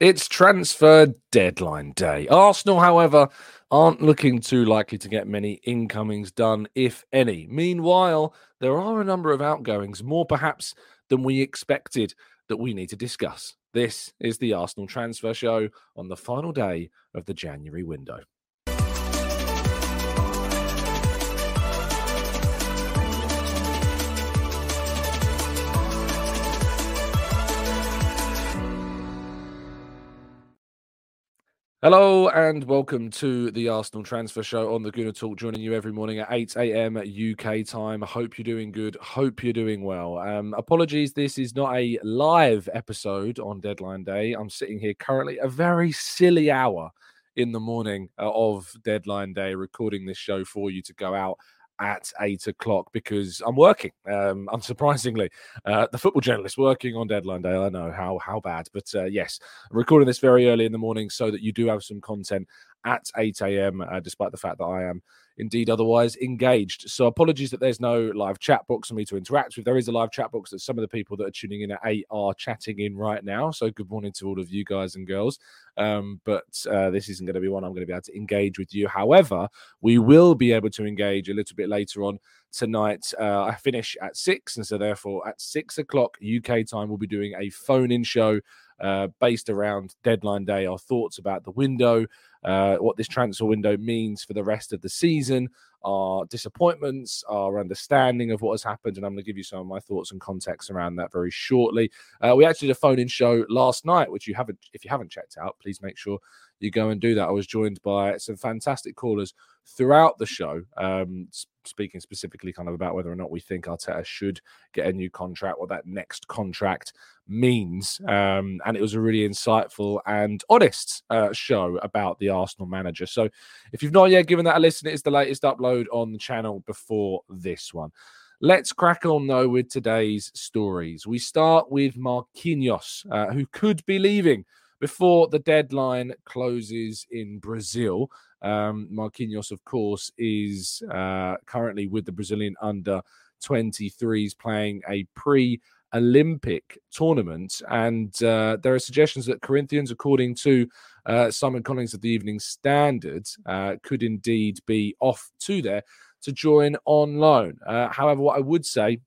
It's transfer deadline day. Arsenal, however, aren't looking too likely to get many incomings done, if any. Meanwhile, there are a number of outgoings, more perhaps than we expected, that we need to discuss. This is the Arsenal transfer show on the final day of the January window. Hello and welcome to the Arsenal Transfer Show on the Gooner Talk, joining you every morning at 8 a.m. UK time. Hope you're doing good. Hope you're doing well. Um, apologies, this is not a live episode on deadline day. I'm sitting here currently a very silly hour in the morning uh, of deadline day, recording this show for you to go out at eight o'clock because I'm working. Um, unsurprisingly, uh, the football journalist working on deadline day. I know how how bad, but uh, yes, I'm recording this very early in the morning so that you do have some content at 8 a.m. Uh, despite the fact that I am indeed otherwise engaged. So apologies that there's no live chat box for me to interact with. There is a live chat box that some of the people that are tuning in at 8 are chatting in right now. So good morning to all of you guys and girls. Um, but uh, this isn't going to be one I'm going to be able to engage with you. However, we will be able to engage a little bit later on tonight. Uh, I finish at six, and so therefore at six o'clock UK time, we'll be doing a phone-in show uh, based around deadline day. Our thoughts about the window, uh, what this transfer window means for the rest of the season, our disappointments, our understanding of what has happened, and I'm going to give you some of my thoughts and context around that very shortly. Uh, we actually did a phone-in show last night, which you haven't, if you haven't checked out, please make sure you go and do that. I was joined by some fantastic callers throughout the show, um, speaking specifically kind of about whether or not we think Arteta should get a new contract, what that next contract means. Um, and it was a really insightful and honest uh, show about the Arsenal manager. So if you've not yet given that a listen, it is the latest upload on the channel before this one. Let's crack on though with today's stories. We start with Marquinhos, uh, who could be leaving before the deadline closes in Brazil. Um, Marquinhos, of course, is uh, currently with the Brazilian under 23s playing a pre Olympic tournament. And uh, there are suggestions that Corinthians, according to uh, Simon Collins of the Evening Standard, uh, could indeed be off to there to join on loan. Uh, however, what I would say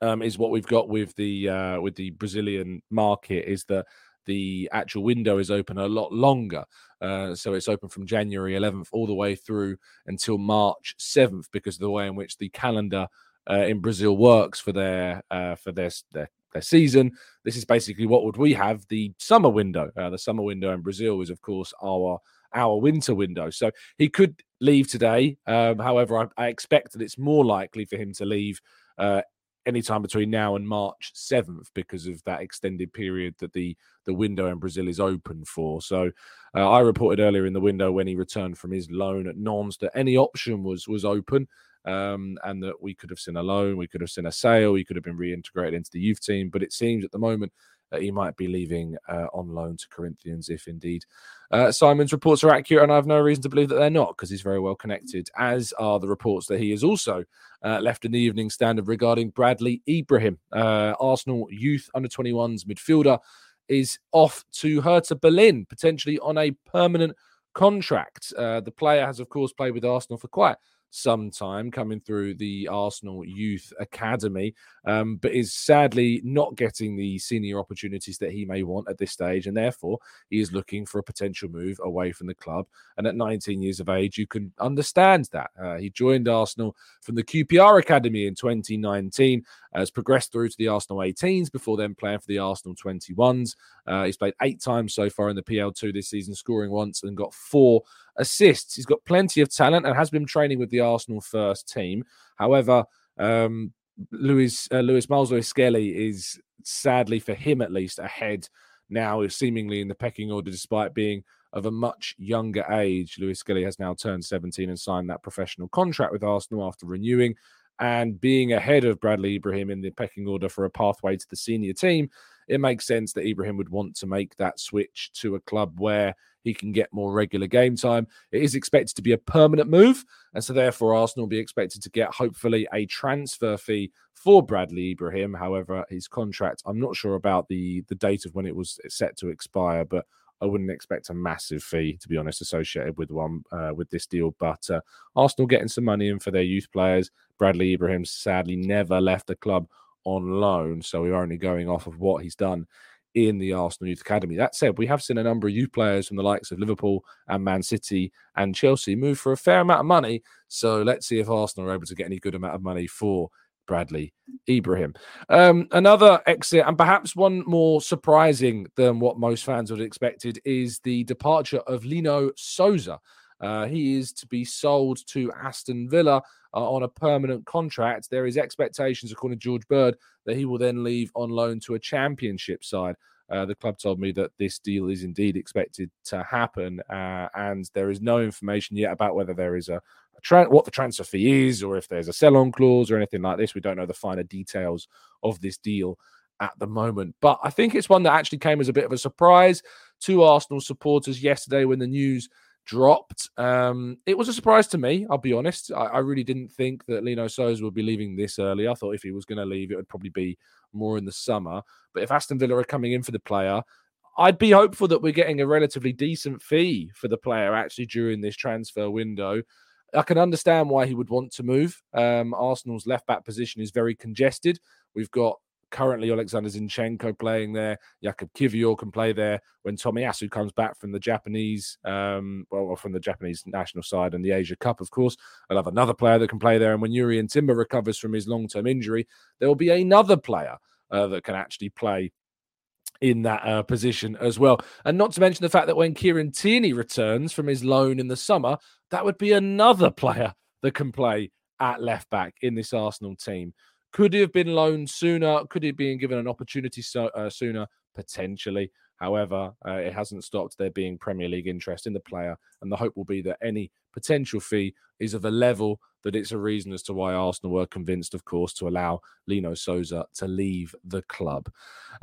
um, is what we've got with the uh, with the Brazilian market is that the actual window is open a lot longer. Uh, so it's open from January 11th all the way through until March 7th because of the way in which the calendar uh, in Brazil works for their uh, for their, their their season. This is basically what would we have the summer window. Uh, the summer window in Brazil is of course our our winter window. So he could leave today. Um, however, I, I, expect that it's more likely for him to leave uh, anytime between now and March 7th because of that extended period that the the window in Brazil is open for. So uh, I reported earlier in the window when he returned from his loan at Nantes that any option was was open. Um, and that we could have seen a loan, we could have seen a sale, he could have been reintegrated into the youth team. But it seems at the moment that he might be leaving uh, on loan to Corinthians if indeed uh, Simon's reports are accurate, and I have no reason to believe that they're not because he's very well connected, as are the reports that he is also uh, left in the Evening Standard regarding Bradley Ibrahim, uh, Arsenal youth under 21s midfielder, is off to Hertha Berlin, potentially on a permanent contract. Uh, the player has, of course, played with Arsenal for quite some time coming through the Arsenal Youth Academy, um, but is sadly not getting the senior opportunities that he may want at this stage. And therefore, he is looking for a potential move away from the club. And at 19 years of age, you can understand that. Uh, he joined Arsenal from the QPR Academy in 2019, has progressed through to the Arsenal 18s before then playing for the Arsenal 21s. Uh, he's played eight times so far in the PL2 this season, scoring once and got four assists. He's got plenty of talent and has been training with the Arsenal first team. However, um, Louis uh, Myles Lewis-Skelly is sadly for him at least ahead now, seemingly in the pecking order, despite being of a much younger age. Lewis-Skelly has now turned 17 and signed that professional contract with Arsenal after renewing and being ahead of Bradley Ibrahim in the pecking order for a pathway to the senior team. It makes sense that Ibrahim would want to make that switch to a club where he can get more regular game time. It is expected to be a permanent move, and so therefore Arsenal will be expected to get hopefully a transfer fee for Bradley Ibrahim. However, his contract, I'm not sure about the the date of when it was set to expire, but I wouldn't expect a massive fee, to be honest, associated with one uh, with this deal. But uh, Arsenal getting some money in for their youth players. Bradley Ibrahim sadly never left the club on loan, so we're only going off of what he's done in the Arsenal Youth Academy. That said, we have seen a number of youth players from the likes of Liverpool and Man City and Chelsea move for a fair amount of money. So let's see if Arsenal are able to get any good amount of money for Bradley Ibrahim. Um, another exit, and perhaps one more surprising than what most fans would have expected, is the departure of Lino Sousa. Uh, he is to be sold to Aston Villa uh, on a permanent contract. There is expectations, according to George Bird, that he will then leave on loan to a championship side. Uh, the club told me that this deal is indeed expected to happen, uh, and there is no information yet about whether there is a, a tra- what the transfer fee is, or if there's a sell-on clause or anything like this. We don't know the finer details of this deal at the moment, but I think it's one that actually came as a bit of a surprise to Arsenal supporters yesterday when the news dropped. Um, it was a surprise to me, I'll be honest. I, I, really didn't think that Lino Sousa would be leaving this early. I thought if he was going to leave, it would probably be more in the summer. But if Aston Villa are coming in for the player, I'd be hopeful that we're getting a relatively decent fee for the player actually during this transfer window. I can understand why he would want to move. Um, Arsenal's left back position is very congested. We've got currently Alexander Zinchenko playing there. Jakub Kivior can play there when Tomiyasu comes back from the Japanese, um, well, from the Japanese national side and the Asia Cup, of course. I'll have another player that can play there. And when Jurrien Timber recovers from his long term injury, there will be another player uh, that can actually play in that uh, position as well. And not to mention the fact that when Kieran Tierney returns from his loan in the summer, that would be another player that can play at left back in this Arsenal team. Could he have been loaned sooner? Could he have been given an opportunity so, uh, sooner? Potentially. However, uh, it hasn't stopped there being Premier League interest in the player, and the hope will be that any potential fee is of a level that it's a reason as to why Arsenal were convinced, of course, to allow Lino Sousa to leave the club.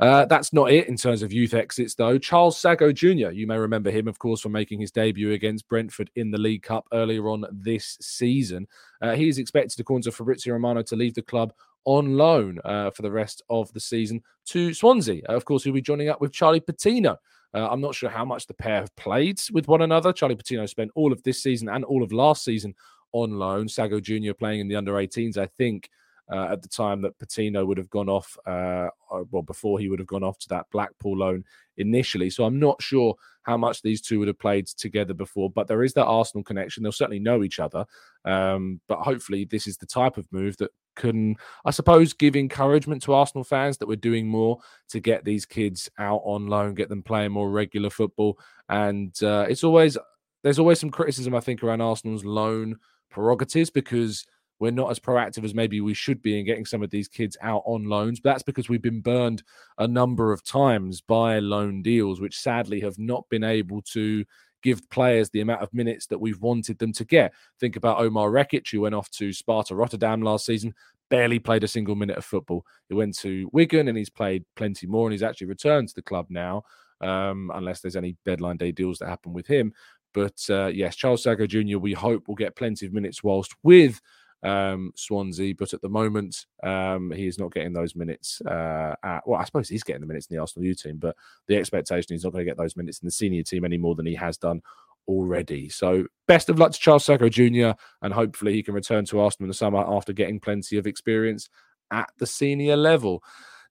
Uh, that's not it in terms of youth exits, though. Charles Sagoe Jr., you may remember him, of course, for making his debut against Brentford in the League Cup earlier on this season. Uh, he is expected, according to Fabrizio Romano, to leave the club on loan uh, for the rest of the season to Swansea. Uh, of course, he'll be joining up with Charlie Patino. Uh, I'm not sure how much the pair have played with one another. Charlie Patino spent all of this season and all of last season on loan. Sagoe Jr. playing in the under 18s, I think. Uh, at the time that Patino would have gone off, uh, uh, well, before he would have gone off to that Blackpool loan initially. So I'm not sure how much these two would have played together before, but there is that Arsenal connection. They'll certainly know each other. Um, but hopefully, this is the type of move that can, I suppose, give encouragement to Arsenal fans that we're doing more to get these kids out on loan, get them playing more regular football. And uh, it's always, there's always some criticism, I think, around Arsenal's loan prerogatives because we're not as proactive as maybe we should be in getting some of these kids out on loans. But that's because we've been burned a number of times by loan deals, which sadly have not been able to give players the amount of minutes that we've wanted them to get. Think about Omar Rekik, who went off to Sparta Rotterdam last season, barely played a single minute of football. He went to Wigan and he's played plenty more, and he's actually returned to the club now, um, unless there's any deadline day deals that happen with him. But uh, yes, Charles Sagoe Jr., we hope will get plenty of minutes whilst with um, Swansea, but at the moment um, he is not getting those minutes. Uh, at, well, I suppose he's getting the minutes in the Arsenal U team, but the expectation he's not going to get those minutes in the senior team any more than he has done already. So best of luck to Charles Sagoe Jr. and hopefully he can return to Arsenal in the summer after getting plenty of experience at the senior level.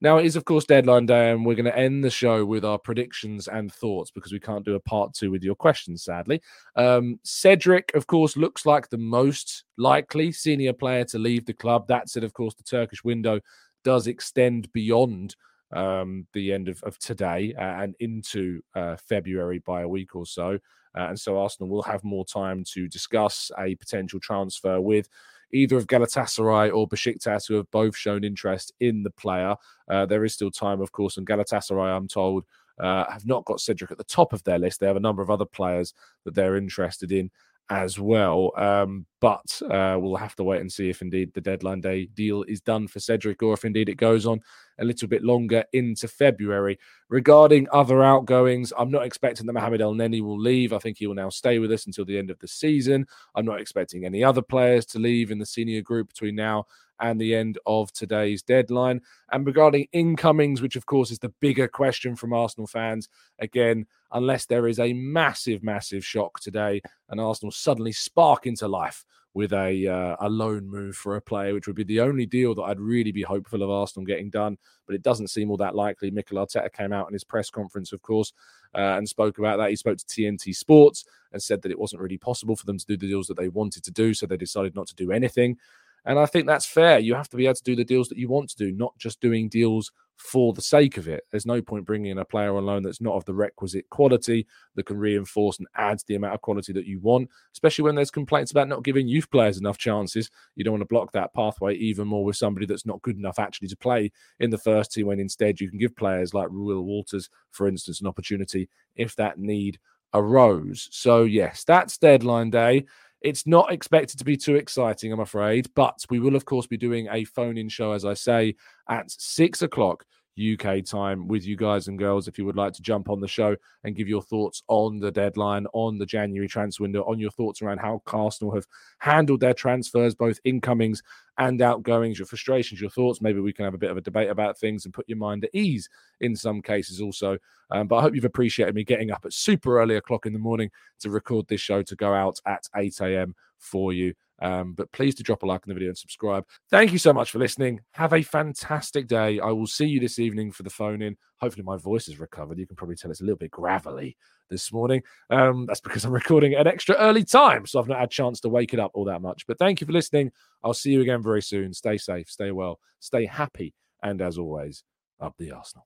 Now, it is, of course, deadline day, and we're going to end the show with our predictions and thoughts because we can't do a part two with your questions, sadly. Um, Cedric, of course, looks like the most likely senior player to leave the club. That said, of course, the Turkish window does extend beyond um, the end of, of today and into uh, February by a week or so. Uh, and so Arsenal will have more time to discuss a potential transfer with either of Galatasaray or Besiktas, who have both shown interest in the player. Uh, there is still time, of course, and Galatasaray, I'm told, uh, have not got Cedric at the top of their list. They have a number of other players that they're interested in as well. Um, but uh, we'll have to wait and see if indeed the deadline day deal is done for Cedric or if indeed it goes on a little bit longer into February. Regarding other outgoings, I'm not expecting that Mohamed Elneny will leave. I think he will now stay with us until the end of the season. I'm not expecting any other players to leave in the senior group between now and the end of today's deadline. And regarding incomings, which of course is the bigger question from Arsenal fans, again, unless there is a massive, massive shock today and Arsenal suddenly spark into life with a uh, a loan move for a player, which would be the only deal that I'd really be hopeful of Arsenal getting done. But it doesn't seem all that likely. Mikel Arteta came out in his press conference, of course, uh, and spoke about that. He spoke to TNT Sports and said that it wasn't really possible for them to do the deals that they wanted to do, so they decided not to do anything. And I think that's fair. You have to be able to do the deals that you want to do, not just doing deals for the sake of it. There's no point bringing in a player on loan that's not of the requisite quality that can reinforce and add the amount of quality that you want, especially when there's complaints about not giving youth players enough chances. You don't want to block that pathway even more with somebody that's not good enough actually to play in the first team when instead you can give players like Will Walters, for instance, an opportunity if that need arose. So, yes, that's deadline day. It's not expected to be too exciting, I'm afraid, but we will, of course, be doing a phone in show, as I say, at six o'clock UK time with you guys and girls if you would like to jump on the show and give your thoughts on the deadline, on the January transfer window, on your thoughts around how Arsenal have handled their transfers, both incomings and outgoings, your frustrations, your thoughts. Maybe we can have a bit of a debate about things and put your mind at ease in some cases also. Um, but I hope you've appreciated me getting up at super early o'clock in the morning to record this show to go out at 8 a.m. for you. Um, but please to drop a like on the video and subscribe. Thank you so much for listening. Have a fantastic day. I will see you this evening for the phone in. Hopefully, my voice is recovered. You can probably tell it's a little bit gravelly this morning. Um, that's because I'm recording at an extra early time, so I've not had a chance to wake it up all that much. But thank you for listening. I'll see you again very soon. Stay safe, stay well, stay happy, and as always, up the Arsenal.